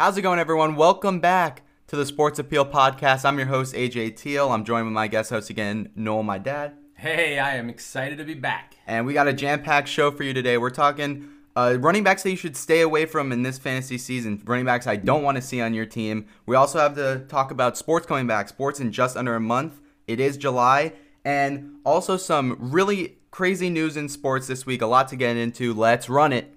How's it going, everyone? Welcome back to the Sports Appeal Podcast. I'm your host, AJ Teal. I'm joined with my guest host again, Noel, my dad. Hey, I am excited to be back. And we got a jam packed show for you today. We're talking uh, running backs that you should stay away from in this fantasy season, running backs I don't want to see on your team. We also have to talk about sports coming back, sports in just under a month. It is July. And also some really crazy news in sports this week. A lot to get into. Let's run it.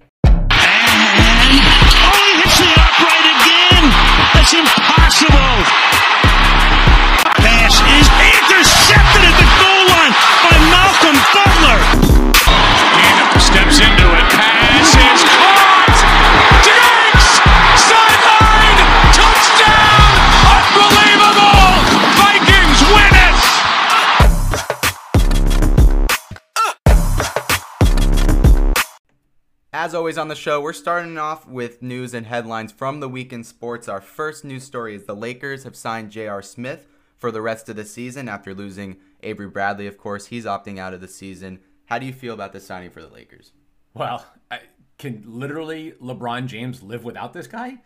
As always on the show, we're starting off with news and headlines from the week in sports. Our first news story is the Lakers have signed J.R. Smith for the rest of the season after losing Avery Bradley. Of course, he's opting out of the season. How do you feel about this signing for the Lakers? Well, I, can literally LeBron James live without this guy?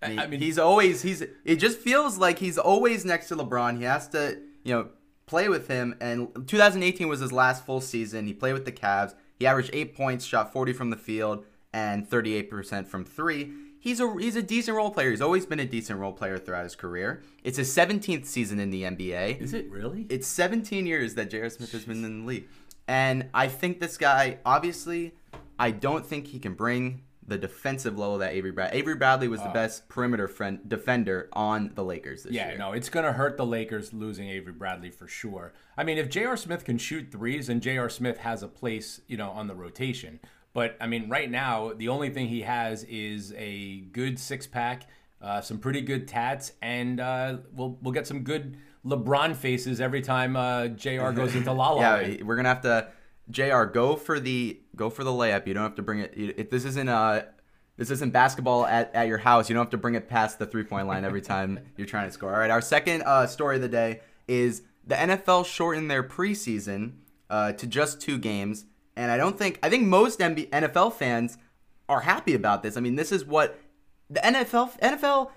I, I mean, he's always he's. It just feels like he's always next to LeBron. He has to, you know, play with him. And 2018 was his last full season. He played with the Cavs. He averaged eight points, shot 40 from the field, and 38% from three. He's a he's a decent role player. He's always been a decent role player throughout his career. It's his 17th season in the NBA. Is it really? It's 17 years that J.R. Smith has been in the league, and I think this guy. Obviously, I don't think he can bring the defensive level that Avery Bradley. Avery Bradley was the best perimeter friend, defender on the Lakers this yeah, year. no, it's going to hurt the Lakers losing Avery Bradley for sure. I mean, if J.R. Smith can shoot threes, and J.R. Smith has a place, you know, on the rotation. But I mean, right now, the only thing he has is a good six pack, uh, some pretty good tats, and uh, we'll we'll get some good LeBron faces every time uh, J.R. goes into La La. yeah, we're gonna have to. J.R. Go for the go for the layup. You don't have to bring it. If this isn't uh this isn't basketball at, at your house. You don't have to bring it past the three point line every time you're trying to score. All right, our second uh, story of the day is the NFL shortened their preseason uh, to just two games, and I don't think I think most MB, NFL fans are happy about this. I mean, this is what the NFL NFL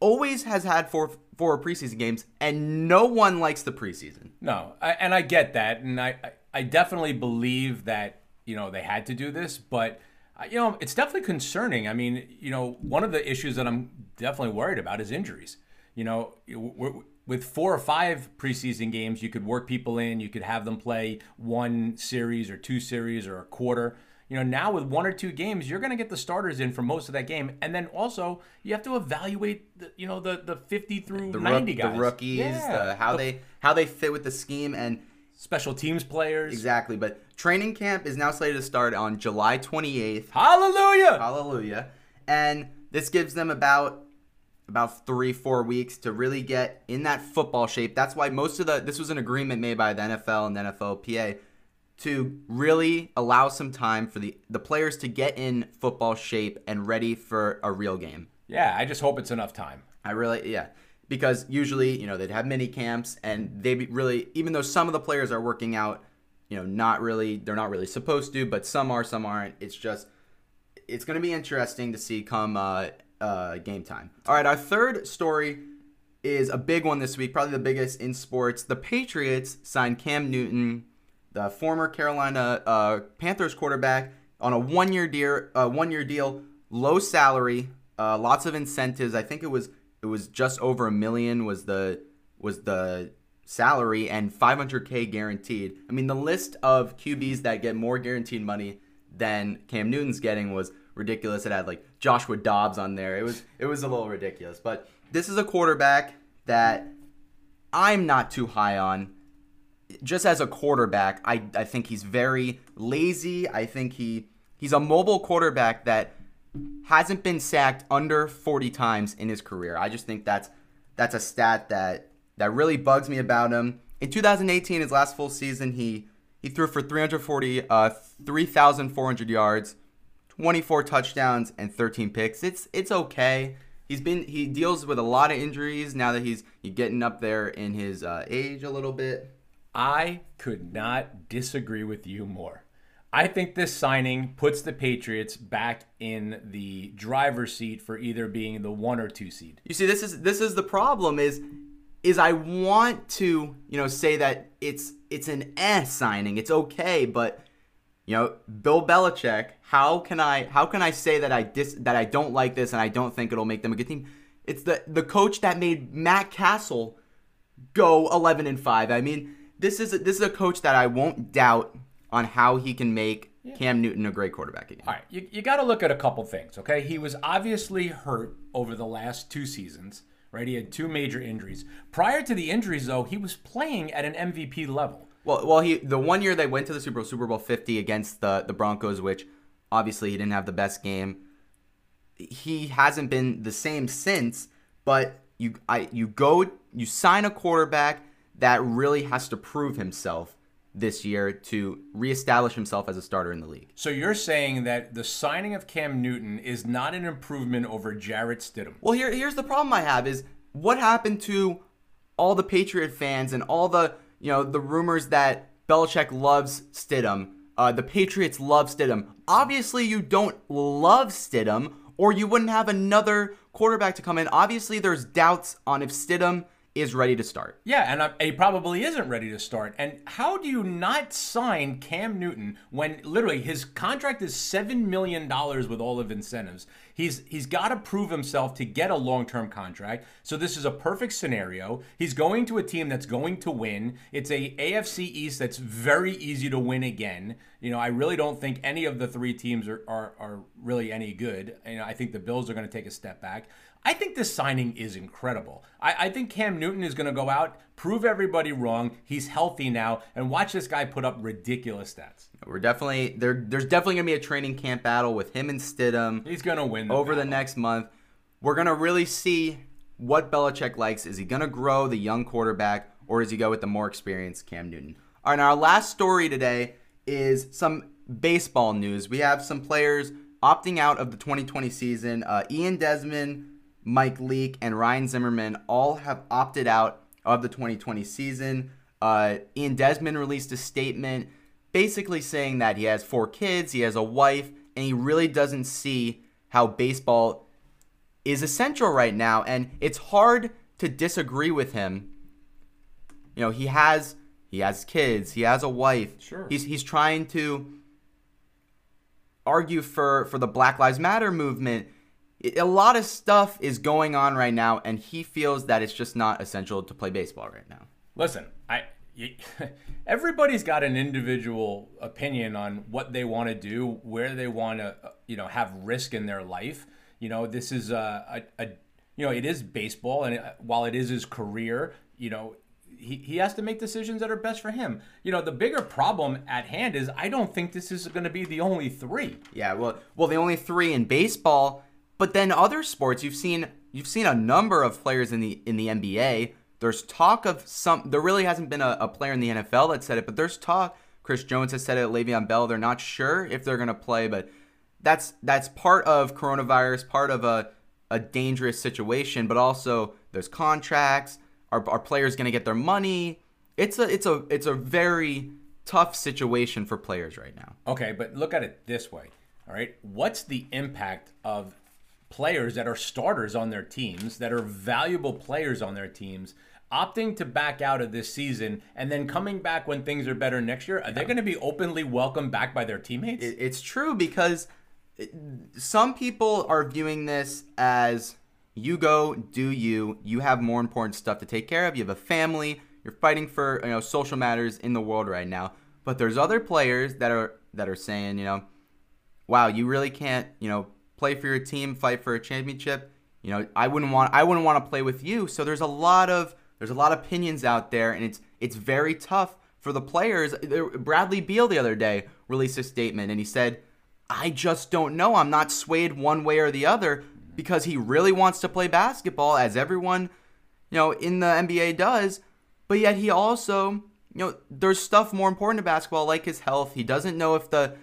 always has had four four preseason games, and no one likes the preseason. No, I, and I get that, and I, I I definitely believe that you know they had to do this, but uh, you know it's definitely concerning. I mean, you know, one of the issues that I'm definitely worried about is injuries. You know, with four or five preseason games, you could work people in, you could have them play one series or two series or a quarter. You know, now with one or two games, you're going to get the starters in for most of that game, and then also you have to evaluate, the, you know, the the 50 through the, 90 rook- guys, the rookies, Yeah. the, how The they how they fit with the scheme, and special teams players. exactly. But training camp is now slated to start on July 28th. Hallelujah! Hallelujah! And this gives them about about three four weeks to really get in that football shape. That's why most of the this was an agreement made by the NFL and the NFLPA to really allow some time for the the players to get in football shape and ready for a real game. Yeah, I just hope it's enough time. I really, yeah, because usually, you know, they'd have mini camps, and they really, even though some of the players are working out, you know, not really, they're not really supposed to, but some are, some aren't. It's just, it's going to be interesting to see come uh, uh, game time. All right, our third story is a big one this week, probably the biggest in sports. The Patriots signed Cam Newton, the former Carolina uh, Panthers quarterback, on a one-year deal. Uh, one-year deal, low salary, uh, lots of incentives. I think it was it was just over a million was the was the salary and 500k guaranteed. I mean, the list of QBs that get more guaranteed money than Cam Newton's getting was ridiculous. It had like Joshua Dobbs on there. It was it was a little ridiculous. But this is a quarterback that I'm not too high on. Just as a quarterback, I, I think he's very lazy. I think he he's a mobile quarterback that hasn't been sacked under 40 times in his career. I just think that's that's a stat that that really bugs me about him. In 2018, his last full season, he he threw for 340, uh, 3,400 yards, 24 touchdowns, and 13 picks. It's it's okay. He's been he deals with a lot of injuries now that he's getting up there in his uh, age a little bit. I could not disagree with you more. I think this signing puts the Patriots back in the driver's seat for either being the one or two seed. You see, this is this is the problem. Is is I want to you know say that it's it's an S signing. It's okay, but you know, Bill Belichick. How can I how can I say that I dis that I don't like this and I don't think it'll make them a good team? It's the the coach that made Matt Cassel go 11 and 5. I mean, this is a, this is a coach that I won't doubt on how he can make Cam Newton a great quarterback again. All right, you, you got to look at a couple things, okay? He was obviously hurt over the last two seasons, right? He had two major injuries. Prior to the injuries, though, he was playing at an MVP level. Well, well, he the one year they went to the Super Bowl, Super Bowl 50 against the the Broncos, which obviously he didn't have the best game. He hasn't been the same since, but you I you go you sign a quarterback that really has to prove himself this year to reestablish himself as a starter in the league. So you're saying that the signing of Cam Newton is not an improvement over Jarrett Stidham? Well, here here's the problem I have is what happened to all the Patriot fans and all the you know the rumors that Belichick loves Stidham. Uh, the Patriots love Stidham. Obviously, you don't love Stidham, or you wouldn't have another quarterback to come in. Obviously, there's doubts on if Stidham is ready to start. Yeah, and uh, he probably isn't ready to start. And how do you not sign Cam Newton when literally his contract is seven million dollars with all of incentives? He's he's got to prove himself to get a long-term contract. So this is a perfect scenario. He's going to a team that's going to win. It's a AFC East that's very easy to win again. You know, I really don't think any of the three teams are are, are really any good. You know, I think the Bills are going to take a step back. I think this signing is incredible. I, I think Cam Newton is going to go out, prove everybody wrong. He's healthy now, and watch this guy put up ridiculous stats. We're definitely there. There's definitely gonna be a training camp battle with him and Stidham. He's going to win over the next month. We're gonna really see what Belichick likes. Is he gonna grow the young quarterback, or does he go with the more experienced Cam Newton? All right, now our last story today is some baseball news. We have some players opting out of the 2020 season. Uh, Ian Desmond, Mike Leake, and Ryan Zimmerman all have opted out of the 2020 season. Uh, Ian Desmond released a statement basically saying that he has four kids, he has a wife, and he really doesn't see how baseball is essential right now. And it's hard to disagree with him. You know, he has he has kids, he has a wife. Sure. He's he's trying to argue for for the Black Lives Matter movement. A lot of stuff is going on right now, and he feels that it's just not essential to play baseball right now. Listen, I everybody's got an individual opinion on what they want to do, where they want to, uh, you know, have risk in their life. You know, this is a, a, a you know, it is baseball, and it, while it is his career, you know, he, he has to make decisions that are best for him. You know, the bigger problem at hand is I don't think this is going to be the only three. Yeah, well, well, the only three in baseball, but then other sports, you've seen you've seen a number of players in the in the NBA. There's talk of some. There really hasn't been a, a player in the NFL that said it, but there's talk. Chris Jones has said it. Le'Veon Bell. They're not sure if they're going to play, but that's that's part of coronavirus, part of a a dangerous situation. But also, there's contracts. Are, are players going to get their money? It's a it's a it's a very tough situation for players right now. Okay, but look at it this way. All right. What's the impact of players that are starters on their teams, that are valuable players on their teams, opting to back out of this season and then coming back when things are better next year? Are they going to be openly welcomed back by their teammates? It's true because some people are viewing this as you go, do you. You have more important stuff to take care of. You have a family. You're fighting for you know social matters in the world right now. But there's other players that are that are saying you know, wow, you really can't you know play for your team, fight for a championship. You know, I wouldn't want I wouldn't want to play with you. So there's a lot of there's a lot of opinions out there, and it's it's very tough for the players. Bradley Beal the other day released a statement, and he said, "I just don't know. I'm not swayed one way or the other because he really wants to play basketball, as everyone you know in the NBA does, but yet he also you know there's stuff more important to basketball like his health. He doesn't know if the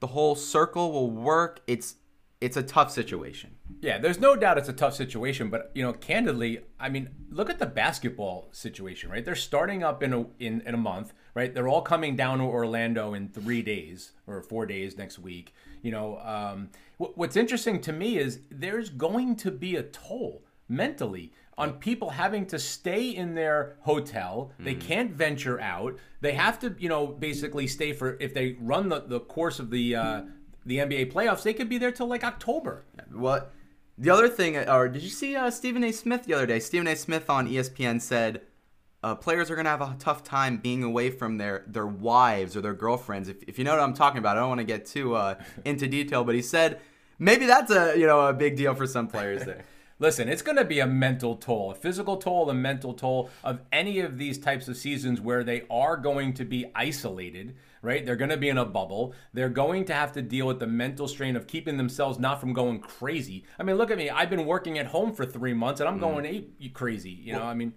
the whole circle will work. It's it's a tough situation. Yeah, there's no doubt it's a tough situation, but you know, candidly, I mean, look at the basketball situation, right? They're starting up in a in, in a month. right? They're all coming down to Orlando in three days or four days next week. You know, um, wh- what's interesting to me is there's going to be a toll mentally on people having to stay in their hotel. They can't venture out. They have to, you know, basically stay for if they run the, the course of the uh, the NBA playoffs, they could be there till like October. What? The other thing, or did you see uh, Stephen A. Smith the other day? Stephen A. Smith on ESPN said uh, players are going to have a tough time being away from their, their wives or their girlfriends. If, if you know what I'm talking about, I don't want to get too uh, into detail, but he said maybe that's a you know a big deal for some players there. Listen, it's going to be a mental toll, a physical toll, a mental toll of any of these types of seasons where they are going to be isolated, right? They're going to be in a bubble. They're going to have to deal with the mental strain of keeping themselves not from going crazy. I mean, look at me. I've been working at home for three months and I'm mm. going ape crazy. You know, I mean,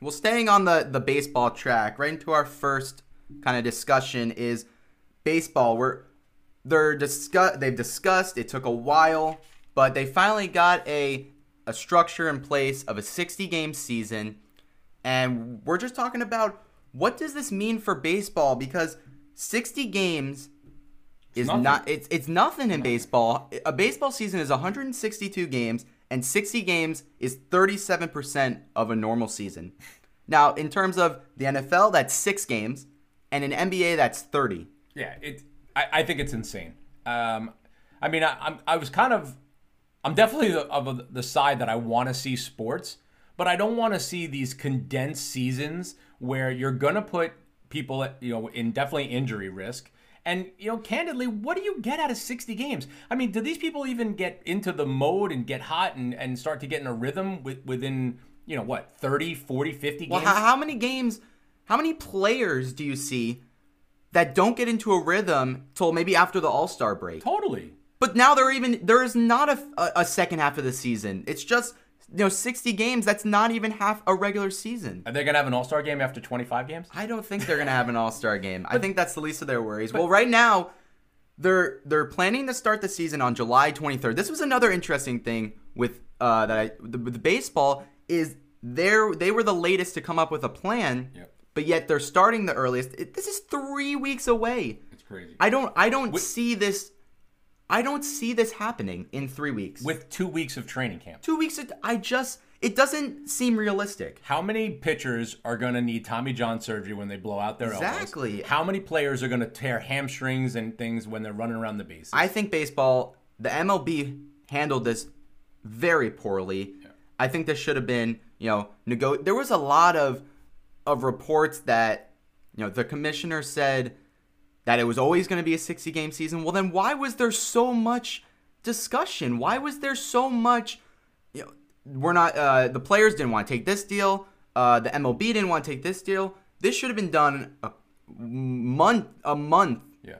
Well, staying on the the baseball track, right into our first kind of discussion is baseball. We're they're discuss they've discussed. It took a while, but they finally got a a structure in place of a 60 game season, and we're just talking about what does this mean for baseball because 60 games is nothing. not it's it's nothing in baseball. A baseball season is 162 games and 60 games is 37% of a normal season. Now, in terms of the NFL, that's 6 games and in NBA that's 30. Yeah, it. I, I think it's insane. Um, I mean, I, I'm I was kind of, I'm definitely the, of the side that I want to see sports, but I don't want to see these condensed seasons where you're gonna put people, at, you know, in definitely injury risk. And you know, candidly, what do you get out of 60 games? I mean, do these people even get into the mode and get hot and, and start to get in a rhythm with, within, you know, what, 30, 40, 50 games? Well, how, how many games, how many players do you see that don't get into a rhythm till maybe after the All Star break? totally. But now there even there is not a, a, a second half of the season. It's just you know 60 games. That's not even half a regular season. Are they gonna have an All Star game after 25 games? I don't think they're gonna have an All Star game. I think that's the least of their worries. well, right now, they're they're planning to start the season on July 23rd. This was another interesting thing with uh, that I the, the baseball is they they were the latest to come up with a plan, Yep. but yet they're starting the earliest. It, this is three weeks away. It's crazy. I don't I don't see this. I don't see this happening in three weeks. With two weeks of training camp. two weeks, it- I just it doesn't seem realistic. How many pitchers are going to need Tommy John surgery when they blow out their Exactly. elbows? How many players are going to tear hamstrings and things when they're running around the bases? I think baseball, the MLB handled this very poorly. I think this should have been, you know, nego- there was a lot of of reports that, you know, the commissioner said that it was always going to be a 60 game season. Well, then why was there so much discussion? Why was there so much, you know, we're not, uh, the players didn't want to take this deal. Uh, the MLB didn't want to take this deal. This should have been done a month, a month yeah.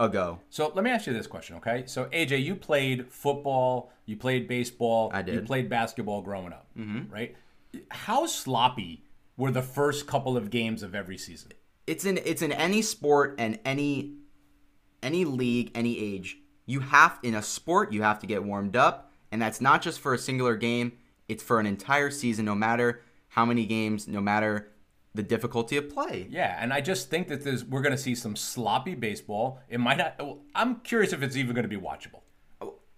ago. So let me ask you this question, okay? So AJ, you played football, you played baseball, I did. you played basketball growing up, mm-hmm. right? How sloppy were the first couple of games of every season? It's in it's in any sport and any any league, any age. You have in a sport you have to get warmed up, and that's not just for a singular game. It's for an entire season, no matter how many games, no matter the difficulty of play. Yeah, and I just think that there's, we're going to see some sloppy baseball. It might not. I'm curious if it's even going to be watchable.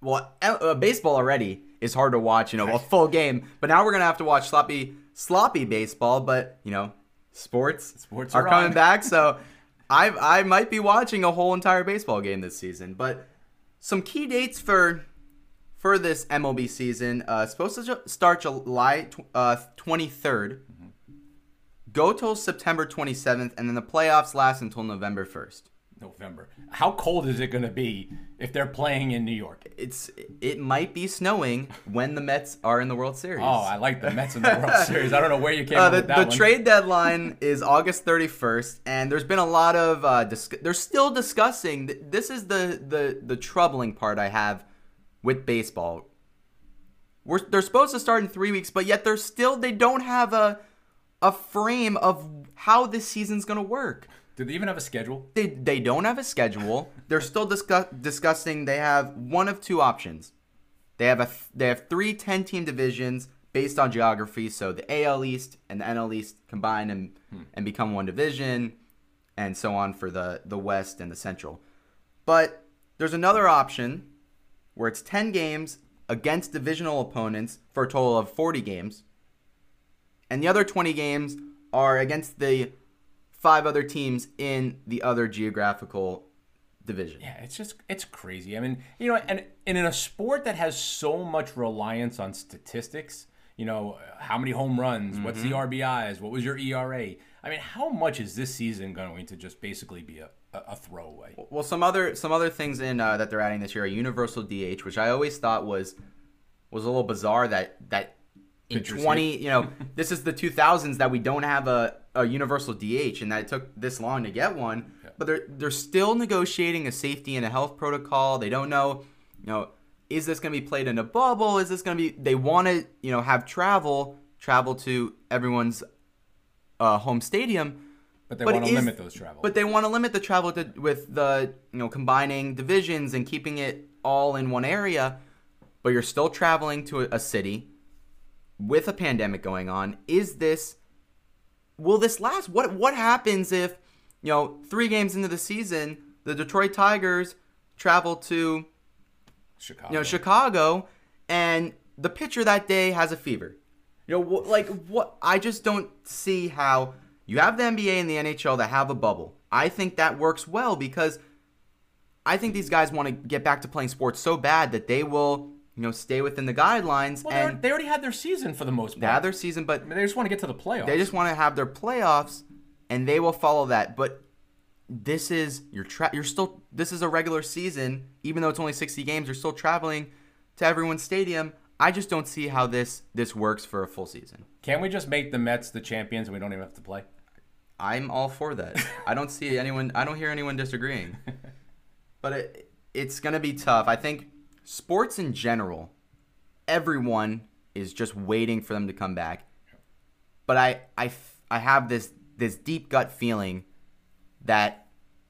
Well, uh, baseball already is hard to watch, you know, a full game. But now we're gonna have to watch sloppy, sloppy baseball. But you know, sports, Sports are, are coming back, so I I might be watching a whole entire baseball game this season. But some key dates for for this MLB season. Uh, supposed to start July tw- uh, 23rd, go till September 27th, and then the playoffs last until November 1st. November. How cold is it going to be if they're playing in New York? It's it might be snowing when the Mets are in the World Series. Oh, I like the Mets in the World Series. I don't know where you came Uh, the with that the trade deadline is August 31st, and there's been a lot of uh, dis- they're still discussing. This is the the the troubling part I have with baseball. We're they're supposed to start in three weeks, but yet they're still they don't have a a frame of how this season's gonna work. Do they even have a schedule? They they don't have a schedule. They're still discuss, discussing. They have one of two options. They have a they have three 10 team divisions based on geography. So the AL East and the NL East combine and hmm. and become one division. and so on for the the West and the Central. But there's another option where it's 10 games against divisional opponents for a total of 40 games. And the other 20 games are against the five other teams in the other geographical division. Yeah, it's just it's crazy. I mean, you know, and, and in a sport that has so much reliance on statistics, you know, how many home runs, what's the RBIs, what was your ERA? I mean, how much is this season going to just basically be a, a, a throwaway? Well, some other some other things in uh, that they're adding this year are universal DH, which I always thought was was a little bizarre that that in twenty, you know, this is the two thousands that we don't have a, a universal DH, and that it took this long to get one. But they're they're still negotiating a safety and a health protocol. They don't know, you know, is this going to be played in a bubble? Is this going to be? They want to, you know, have travel travel to everyone's uh, home stadium. But they But want to is- limit those travel. But they want to limit the travel to, with the you know combining divisions and keeping it all in one area. But you're still traveling to a, a city with a pandemic going on. Is this will this last? What what happens if you know three games into the season the Detroit Tigers travel to Chicago. you know Chicago and the pitcher that day has a fever. You know, wh- like what? I just don't see how you have the NBA and the NHL that have a bubble. I think that works well because I think these guys want to get back to playing sports so bad that they will, you know, stay within the guidelines well, and they already had their season for the most they part. have their season, but I mean, they just want to get to the playoffs. they just want to have their playoffs and they will follow that. But this is you're tra- you're still this is a regular season, even though it's only 60 games. You're still traveling to everyone's stadium. I just don't see how this this works for a full season. Can't we just make the Mets the champions and we don't even have to play? I'm all for that. I don't see anyone. I don't hear anyone disagreeing. But it, it's gonna be tough. I think sports in general, everyone is just waiting for them to come back. But I, I, I have this this deep gut feeling that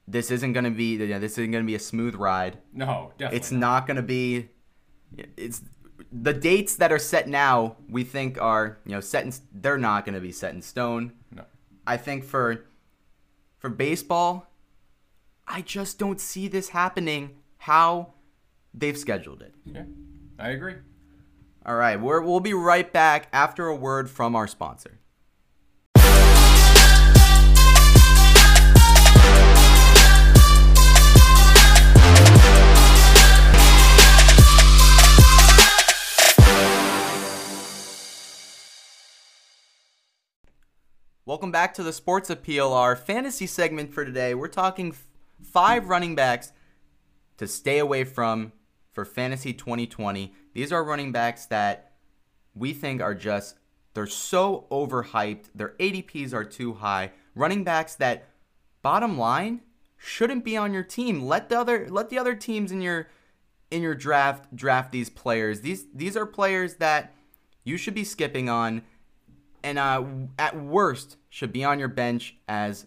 this isn't gonna be. You know, this isn't gonna be a smooth ride. No, definitely. It's not gonna be. It's the dates that are set now. We think are you know set in. They're not gonna be set in stone. No. I think for for baseball, I just don't see this happening how they've scheduled it. Yeah, I agree. All right, we're, we'll be right back after a word from our sponsor. Welcome back to the Sports Appeal, our fantasy segment for today. We're talking f- five running backs to stay away from for fantasy 2020. These are running backs that we think are just they're so overhyped. Their ADPs are too high. Running backs that bottom line shouldn't be on your team. Let the other let the other teams in your in your draft draft these players. These these are players that you should be skipping on and uh, at worst should be on your bench as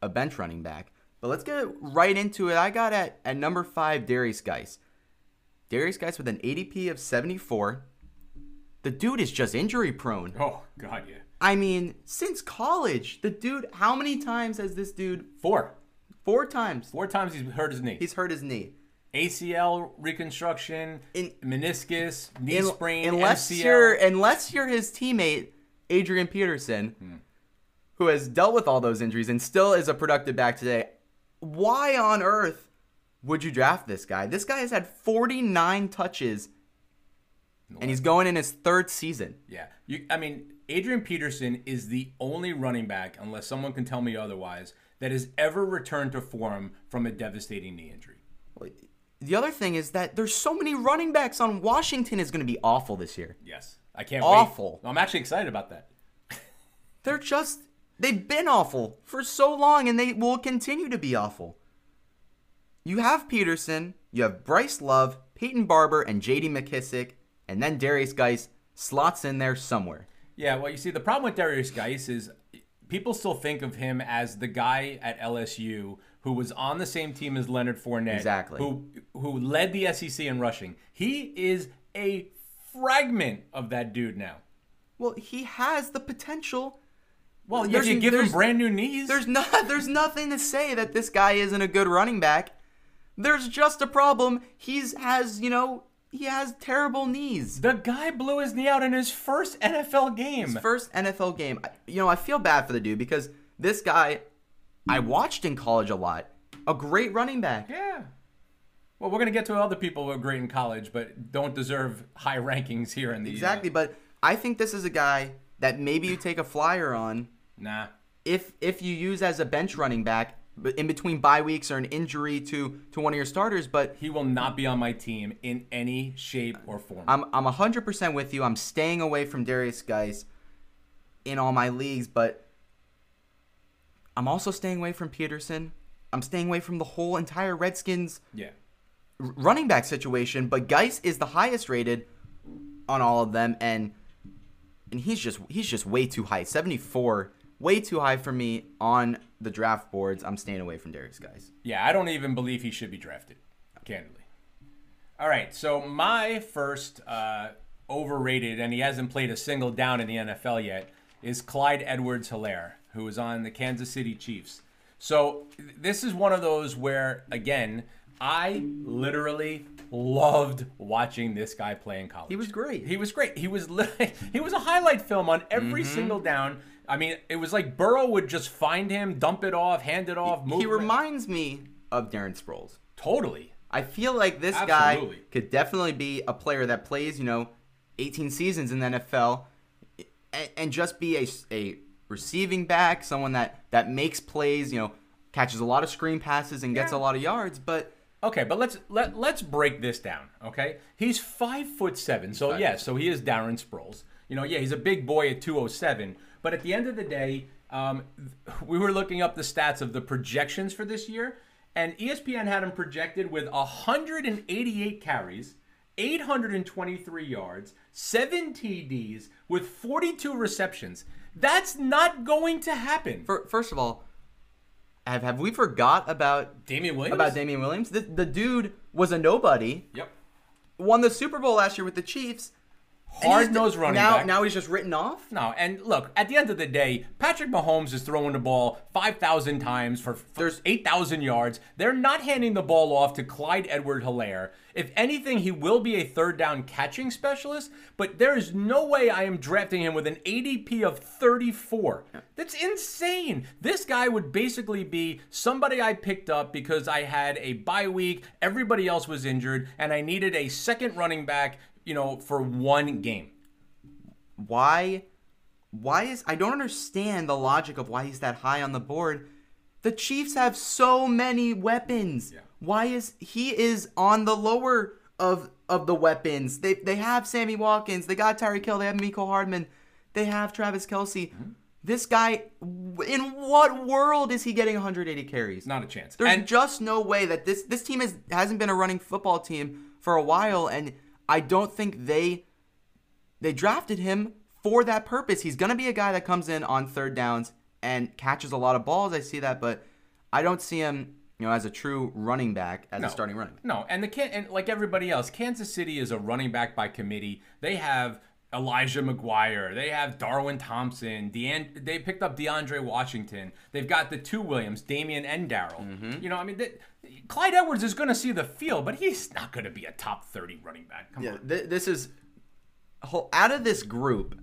a bench running back. But let's get right into it. I got at, at number five Derrius Guice. Derrius Guice with an ADP of 74. The dude is just injury prone. Oh God, yeah. I mean, since college, the dude, how many times has this dude? Four. Four times. Four times he's hurt his knee. He's hurt his knee. ACL reconstruction, In- meniscus, knee Un- sprain, unless MCL. you're unless you're his teammate Adrian Peterson, Hmm. who has dealt with all those injuries and still is a productive back today. Why on earth would you draft this guy? This guy has had 49 touches, and he's going in his third season. Yeah, you. I mean, Adrian Peterson is the only running back, unless someone can tell me otherwise, that has ever returned to form from a devastating knee injury. The other thing is that there's so many running backs on Washington is going to be awful this year. Yes, I can't. Awful. Wait. I'm actually excited about that. They're just they've been awful for so long and they will continue to be awful. You have Peterson, you have Bryce Love, Peyton Barber, and JD McKissic, and then Derrius Guice slots in there somewhere. Yeah, well, you see, the problem with Derrius Guice is people still think of him as the guy at LSU who was on the same team as Leonard Fournette, Exactly. who who led the SEC in rushing. He is a fragment of that dude now. Well, he has the potential. Well, if There's- you give him brand new knees, There's not there's nothing to say that this guy isn't a good running back. There's just a problem. He's has, you know, he has terrible knees. the guy blew his knee out in his first NFL game. His first NFL game. You know, I feel bad for the dude because this guy I watched in college a lot. A great running back. yeah. Well, we're gonna get to other people who are great in college, but don't deserve high rankings here in the uh, Exactly, but I think this is a guy that maybe you take a flyer on nah. if if you use as a bench running back in between bye weeks or an injury to to one of your starters, but He will not be on my team in any shape or form. I'm I'm 100% with you. I'm staying away from Derrius Guice in all my leagues, but I'm also staying away from Peterson. I'm staying away from the whole entire Redskins yeah. running back situation, but Guice is the highest rated on all of them and and he's just he's just way too high. 74 way too high for me on the draft boards. I'm staying away from Derrius Guice. Yeah, I don't even believe he should be drafted, candidly. All right, so my first uh, overrated, and he hasn't played a single down in the NFL yet, is Clyde Edwards Helaire, who is on the Kansas City Chiefs. So this is one of those where, again, I literally loved watching this guy play in college. He was great. He was great. He was li- he was a highlight film on every Mm-hmm. single down. I mean, it was like Burrow would just find him, dump it off, hand it off, move. He reminds me of Darren Sproles. totally. I feel like this Absolutely. guy could definitely be a player that plays, you know, 18 seasons in the NFL and, and just be a, a receiving back, someone that, that makes plays, you know, catches a lot of screen passes and gets Yeah. a lot of yards. But Okay, but let's let let's break this down. Okay, he's five foot seven, so yeah, so he is Darren Sproles. You know, yeah, he's a big boy at two oh seven. But at the end of the day, um, we were looking up the stats of the projections for this year, and ESPN had him projected with 188 carries, 823 yards, seven TDs, with 42 receptions. That's not going to happen. for, first of all, have, have we forgot about Damien Williams. about Damien Williams? The, the dude was a nobody, Yep. won the Super Bowl last year with the Chiefs. And he's- Hard-nosed running now, back. Now he's just written off? No, and look, at the end of the day, Patrick Mahomes is throwing the ball 5,000 times for There's- 8,000 yards. They're not handing the ball off to Clyde Edward Helaire. If anything, he will be a third down catching specialist, but there is no way I am drafting him with an ADP of 34. That's insane. This guy would basically be somebody I picked up because I had a bye week, everybody else was injured, and I needed a second running back, you know, for one game. why why is I don't understand the logic of why he's that high on the board. The Chiefs have so many weapons. Why is he is on the lower of of the weapons? They they have Sammy Watkins, they got Tyreek Hill, they have Mecole Hardman, they have Travis Kelce. Mm-hmm. This guy, in what world is he getting 180 carries? Not a chance. There's And- just no way that this this team is hasn't been a running football team for a while, and I don't think they they drafted him for that purpose. He's gonna be a guy that comes in on third downs and catches a lot of balls. I see that, but I don't see him, you know, as a true running back as No. a starting running. back. No, and the Can- and like everybody else, Kansas City is a running back by committee. They have Elijah McGuire. They have Darwin Thompson. Dean- they picked up DeAndre Washington. They've got the two Williams, Damien and Darrel. Mm-hmm. You know, I mean, they, Clyde Edwards is going to see the field, but he's not going to be a top thirty running back. Come Yeah, on. th- this is whole- out of this group.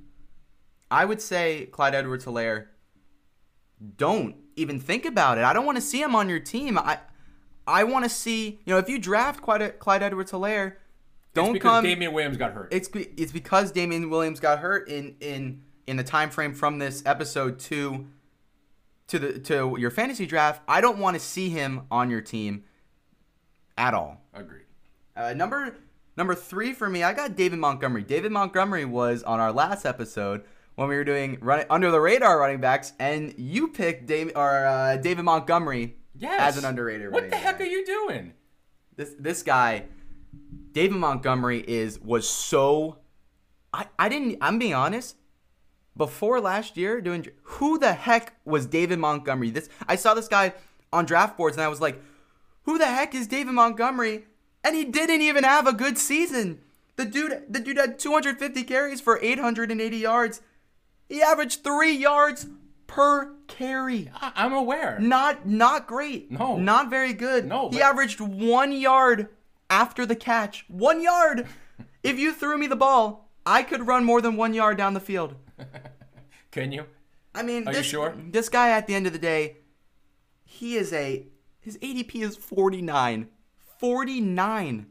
I would say Clyde Edwards-Helaire. Don't even think about it. I don't want to see him on your team. I I want to see you know if you draft Clyde, Clyde Edwards-Helaire, It's don't because come. Damien Williams got hurt. it's it's because Damien Williams got hurt in in in the time frame from this episode to to the to your fantasy draft. I don't want to see him on your team at all. Agreed. Uh, number number three for me, I got David Montgomery. David Montgomery was on our last episode when we were doing run, under the radar running backs, and you picked Dave, or uh, David Montgomery Yes. as an underrated. What running the heck back. are you doing? This this guy, David Montgomery is was so. I I didn't. I'm being honest. Before last year, doing who the heck was David Montgomery? This I saw this guy on draft boards, and I was like, who the heck is David Montgomery? And he didn't even have a good season. The dude, the dude had 250 carries for 880 yards. He averaged three yards per carry. I- I'm aware. Not not great. No. Not very good. No, He averaged one yard after the catch. One yard. if you threw me the ball, I could run more than one yard down the field. Can you? I mean, Are you this, sure? This guy, at the end of the day, he is a his ADP is 49. 49.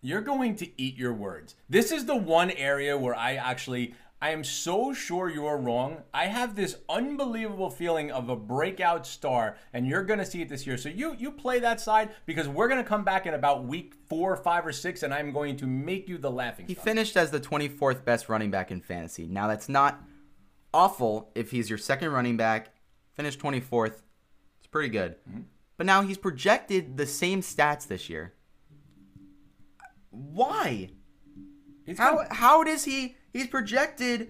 You're going to eat your words. This is the one area where I actually I am so sure you're wrong. I have this unbelievable feeling of a breakout star, and you're going to see it this year. So you you play that side because we're going to come back in about week four, five, or six, and I'm going to make you the laughing. He stock. finished as the 24th best running back in fantasy. Now that's not awful if he's your second running back. Finished 24th. It's pretty good. Mm-hmm. But now he's projected the same stats this year. Why? He's How gonna- how does he he's projected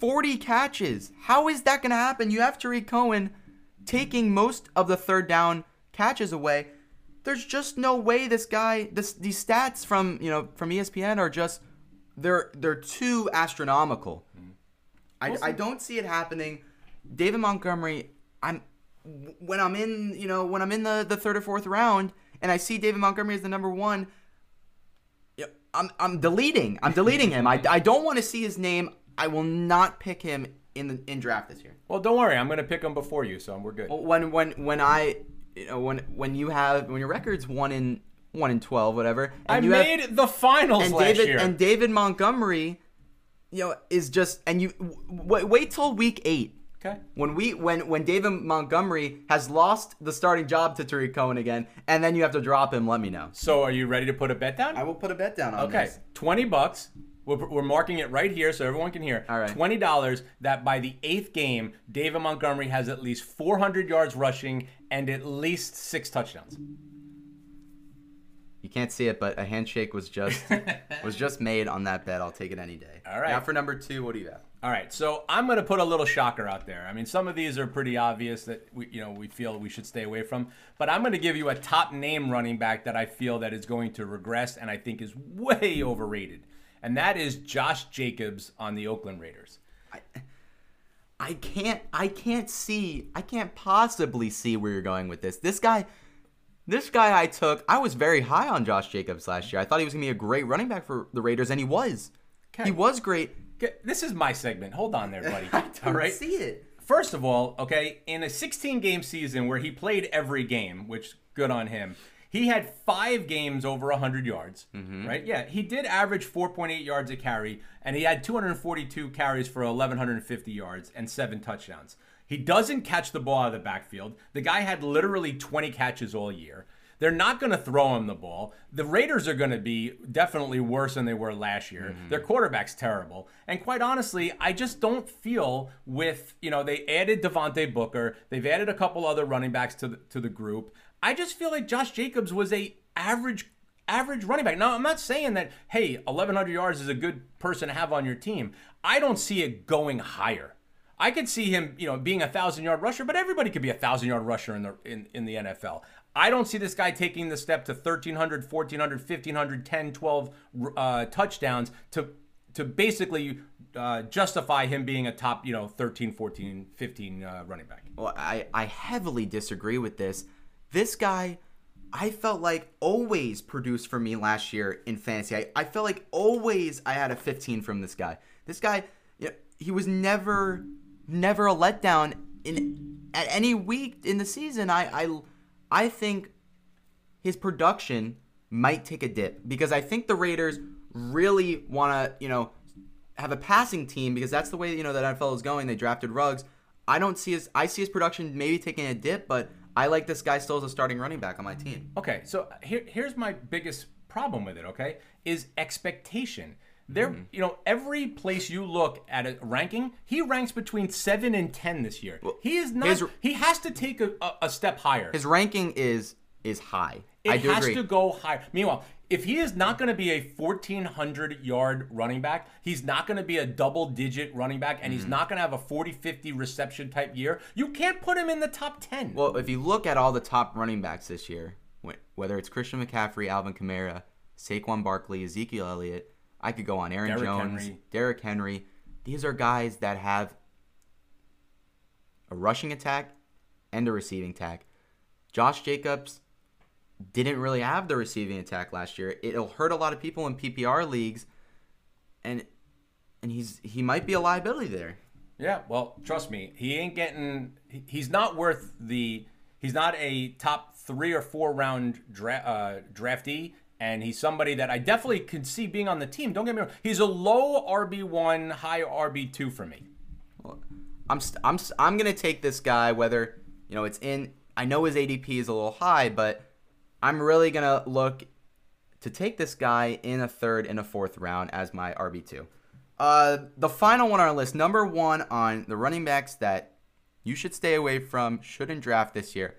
40 catches? How is that going to happen? You have Tarik Cohen taking most of the third down catches away. There's just no way this guy this these stats from, you know, from ESPN are just they're they're too astronomical. I, I don't see it happening. David Montgomery, I'm when I'm in, you know, when I'm in the, the third or fourth round and I see David Montgomery as the number one, I'm I'm deleting. I'm deleting him. I, I don't want to see his name. I will not pick him in the in draft this year. well, don't worry. I'm going to pick him before you, so we're good. When when when I you know when when you have when your record's one in one in twelve whatever and I you have- made the finals and last David year. and David Montgomery, you know, is just and you w- wait till week eight. Okay. When we when when David Montgomery has lost the starting job to Tarik Cohen again, and then you have to drop him, let me know. So are you ready to put a bet down? I will put a bet down on this. Okay, twenty bucks. We're, we're marking it right here so everyone can hear. All right. Twenty dollars that by the eighth game, David Montgomery has at least four hundred yards rushing and at least six touchdowns. You can't see it, but a handshake was just was just made on that bet. I'll take it any day. All right. Now for number two, what do you have? All right, so I'm going to put a little shocker out there. I mean, some of these are pretty obvious that we, you know, we feel we should stay away from, but I'm going to give you a top name running back that I feel that is going to regress and I think is way overrated, and that is Josh Jacobs on the Oakland Raiders. I I can't I can't see I can't possibly see where you're going with this. This guy this guy I took, I was very high on Josh Jacobs last year. I thought he was gonna be a great running back for the Raiders, and he was. Okay. He was great. This is my segment. Hold on there, buddy. I All right. see it. First of all, okay, in a 16 game season where he played every game, which good on him, he had five games over 100 yards, mm-hmm. right? Yeah, he did average 4.8 yards a carry, and he had 242 carries for 1,150 yards and seven touchdowns. He doesn't catch the ball out of the backfield. The guy had literally 20 catches all year. They're not going to throw him the ball. The Raiders are going to be definitely worse than they were last year. Mm-hmm. Their quarterback's terrible. And quite honestly, I just don't feel with, you know, they added Devontae Booker, they've added a couple other running backs to the, to the group. I just feel like Josh Jacobs was a average average running back. Now, I'm not saying that hey, 1100 yards is a good person to have on your team. I don't see it going higher. I could see him, you know, being a thousand yard rusher, but everybody could be a thousand yard rusher in the in, in the NFL. I don't see this guy taking the step to 1300, 1400, 1500, 10, 12 uh, touchdowns to to basically uh, justify him being a top, you know, 13, 14, 15 uh, running back. Well, I, I heavily disagree with this. This guy, I felt like always produced for me last year in fantasy. I, I felt like always I had a 15 from this guy. This guy, you know, he was never, never a letdown in at any week in the season. I, I, I think his production might take a dip because I think the Raiders really want to, you know, have a passing team because that's the way you know that NFL is going. They drafted Ruggs. I don't see his. I see his production maybe taking a dip, but I like this guy still as a starting running back on my team. Okay, so here, here's my biggest problem with it. Okay, is expectation. There, Mm-hmm. you know, every place you look at a ranking, he ranks between seven and ten this year. he is not. his- he has to take a, a, a step higher. His ranking is is high. It I do has agree. to go higher. Meanwhile, if he is not going to be a 1400 yard running back, he's not going to be a double digit running back, and Mm-hmm. he's not going to have a 40 50 reception type year, you can't put him in the top 10. Well, if you look at all the top running backs this year, whether it's Christian McCaffrey, Alvin Kamara, Saquon Barkley, Ezekiel Elliott, I could go on. Aaron Derrick Jones, Henry. Derrick Henry. These are guys that have a rushing attack and a receiving attack. Josh Jacobs didn't really have the receiving attack last year. It'll hurt a lot of people in PPR leagues, and and he's he might be a liability there. Yeah, well, trust me, he ain't getting. He's not worth the. He's not a top three or four round dra- uh, draftee, and he's somebody that I definitely could see being on the team. Don't get me wrong. He's a low RB one, high RB two for me. I'm st- I'm st- I'm gonna take this guy whether you know it's in. I know his ADP is a little high, but I'm really gonna look to take this guy in a third and a fourth round as my RB two. Uh, the final one on our list, number one on the running backs that you should stay away from, shouldn't draft this year.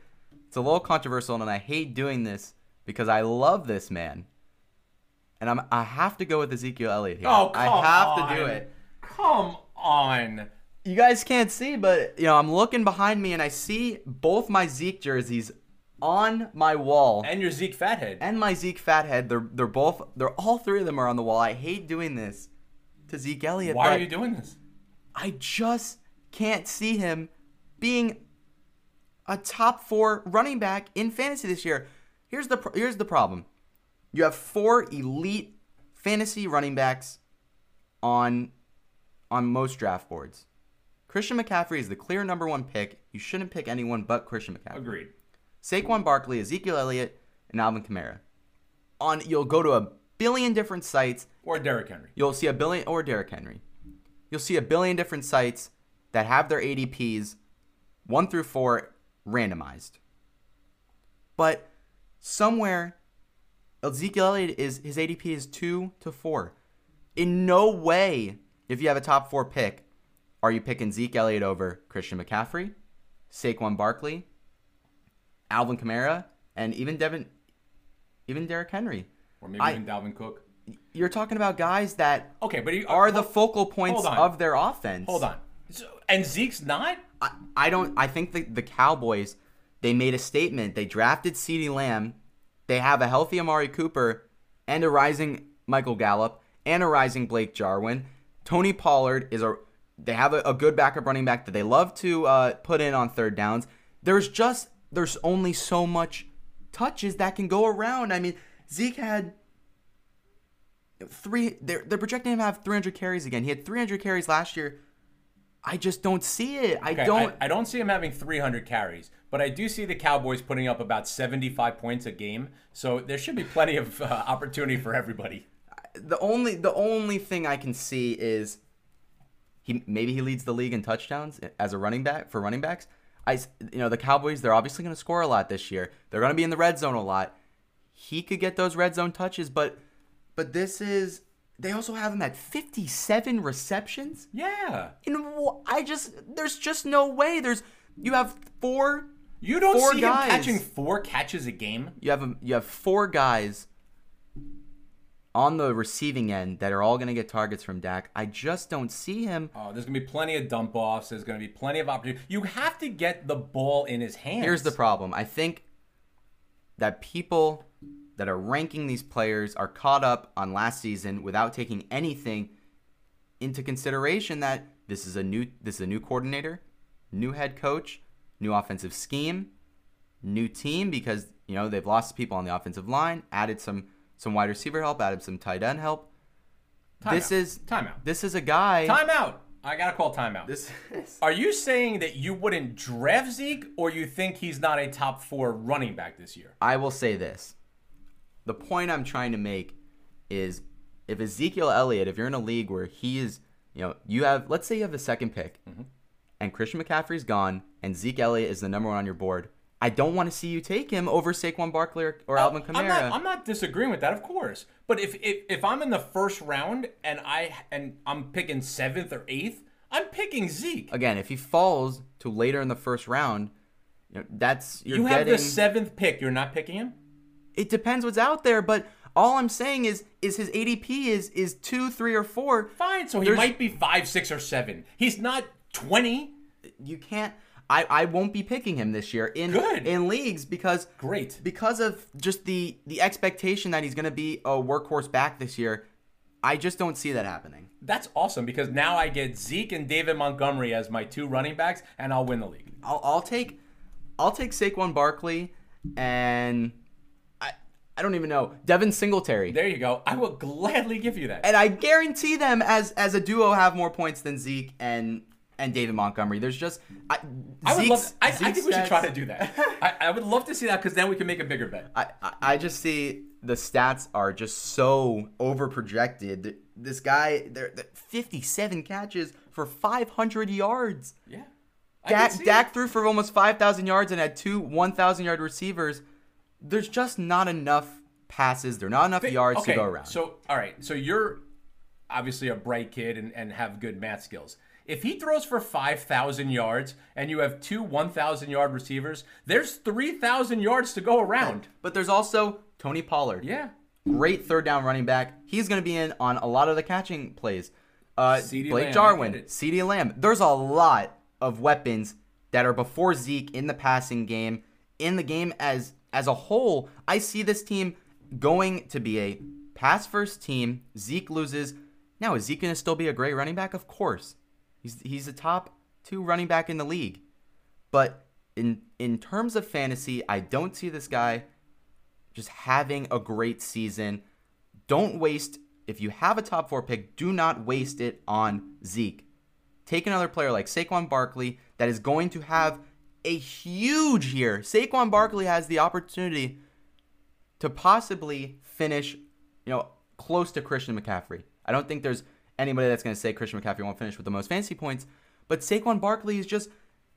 It's a little controversial, and I hate doing this because I love this man, and I'm I have to go with Ezekiel Elliott here. Oh, come I have to do it Come on. you guys can't see, but you know, I'm looking behind me and I see both my Zeke jerseys on my wall And your Zeke Fathead. and my Zeke fathead. They're they're both they're all three of them are on the wall. I hate doing this to Zeke Elliott. Why are you doing this? I just can't see him being a top four running back in fantasy this year. Here's the pro- here's the problem. You have four elite fantasy running backs on on most draft boards. Christian McCaffrey is the clear number one pick. You shouldn't pick anyone but Christian McCaffrey. Agreed. Saquon Barkley, Ezekiel Elliott, and Alvin Kamara. On you'll go to a billion different sites Or Derrick Henry. You'll see a billion or Derrick Henry. You'll see a billion different sites that have their ADPs one through four randomized. But somewhere Ezekiel Elliott is his ADP is two to four. In no way, if you have a top four pick, are you picking Zeke Elliott over Christian McCaffrey, Saquon Barkley, Alvin Kamara, and even Devin, even Derrick Henry. Or maybe I- even Dalvin Cook. You're talking about guys that Okay, but you are the focal points of their offense. Hold on. So, and Zeke's not? I, I don't. I think the, the Cowboys they made a statement. They drafted CeeDee Lamb. They have a healthy Amari Cooper and a rising Michael Gallup and a rising Blake Jarwin. Tony Pollard is a. They have a, a good backup running back that they love to uh, put in on third downs. There's just there's only so much touches that can go around. I mean, Zeke had three. They're they're projecting him to have 300 carries again. He had 300 carries last year. I just don't see it. I Okay, don't. I, I don't see him having 300 carries, but I do see the Cowboys putting up about 75 points a game. So there should be plenty of uh, opportunity for everybody. the only the only thing I can see is he maybe he leads the league in touchdowns as a running back for running backs. I you know the Cowboys they're obviously going to score a lot this year. They're going to be in the red zone a lot. He could get those red zone touches, but but this is they also have him at 57 receptions. Yeah. And I just there's just no way. There's you have four You don't Four see guys. him catching four catches a game? you have a, you have four guys on the receiving end that are all going to get targets from Dak. I just don't see him. Oh, there's going to be plenty of dump offs. There's going to be plenty of opportunity. You have to get the ball in his hands. Here's the problem. I think that people that are ranking these players are caught up on last season without taking anything into consideration that this is a new this is a new coordinator, new head coach, new offensive scheme, new team because you know they've lost people on the offensive line, added some some wide receiver help, added some tight end help. this Timeout. is Timeout. This is a guy. Timeout. I got to call timeout. This is, Are you saying that you wouldn't draft Zeke or you think he's not a top four running back this year? I will say this. The point I'm trying to make is if Ezekiel Elliott, if you're in a league where he is, you know, you have, let's say you have the second pick mm-hmm. and Christian McCaffrey's gone and Zeke Elliott is the number one on your board, I don't want to see you take him over Saquon Barkley or, or oh, Alvin Kamara. I'm not, I'm not disagreeing with that, of course. But if, if if I'm in the first round and I and I'm picking seventh or eighth, I'm picking Zeke. Again, if he falls to later in the first round, you know, that's you're you have getting. the seventh pick. You're not picking him. It depends what's out there, but all I'm saying is is his ADP is is two, three, or four. Fine. So he There's- might be five, six, or seven. He's not twenty. you can't I, I won't be picking him this year in Good. in leagues because Great. because of just the the expectation that he's going to be a workhorse back this year. I just don't see that happening. That's awesome because now I get Zeke and David Montgomery as my two running backs, and I'll win the league. I'll, I'll take I'll take Saquon Barkley and I I don't even know Devin Singletary. There you go. I will gladly give you that. and I guarantee them as as a duo have more points than Zeke and and David Montgomery. There's just I, I would love. I, I Zeke's think we should try to do that. I, I would love to see that because then we can make a bigger bet. I, I- I just see the stats are just so over projected. This guy, they're, they're 57 catches for 500 yards. Yeah. I Dak, Dak threw for almost 5,000 yards and had two 1,000 yard receivers. There's just not enough passes. There are not enough yards okay, to go around. So, all right. So you're obviously a bright kid and, and have good math skills. If he throws for 5,000 yards and you have two 1,000 yard receivers, there's 3,000 yards to go around. but there's also Tony Pollard. Yeah. Great third down running back. He's going to be in on a lot of the catching plays. Uh, Blake Lamb, Jarwin. CeeDee Lamb. There's a lot of weapons that are before Zeke in the passing game. In the game as as a whole, I see this team going to be a pass first team. Zeke loses. Now is Zeke going to still be a great running back? Of course. He's he's a top two running back in the league. But in in terms of fantasy, I don't see this guy just having a great season. Don't waste if you have a top four pick, do not waste it on Zeke. Take another player like Saquon Barkley that is going to have a huge year. Saquon Barkley has the opportunity to possibly finish, you know, close to Christian McCaffrey. I don't think there's anybody that's going to say Christian McCaffrey won't finish with the most fantasy points, but Saquon Barkley is just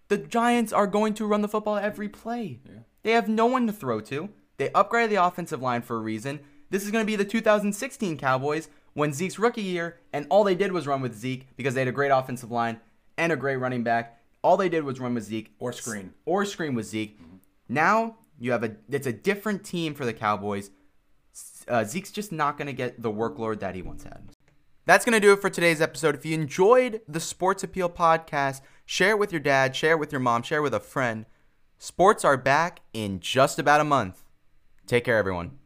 the Giants are going to run the football every play. They have no one to throw to. They upgraded the offensive line for a reason. This is going to be the 2016 Cowboys when Zeke's rookie year, and all they did was run with Zeke because they had a great offensive line and a great running back. All they did was run with Zeke Or screen. or screen with Zeke. Now you have a it's a different team for the Cowboys. Uh, Zeke's just not going to get the workload that he once had. That's going to do it for today's episode. If you enjoyed the Sports Appeal podcast, share it with your dad, share it with your mom, share it with a friend. Sports are back in just about a month. Take care, everyone.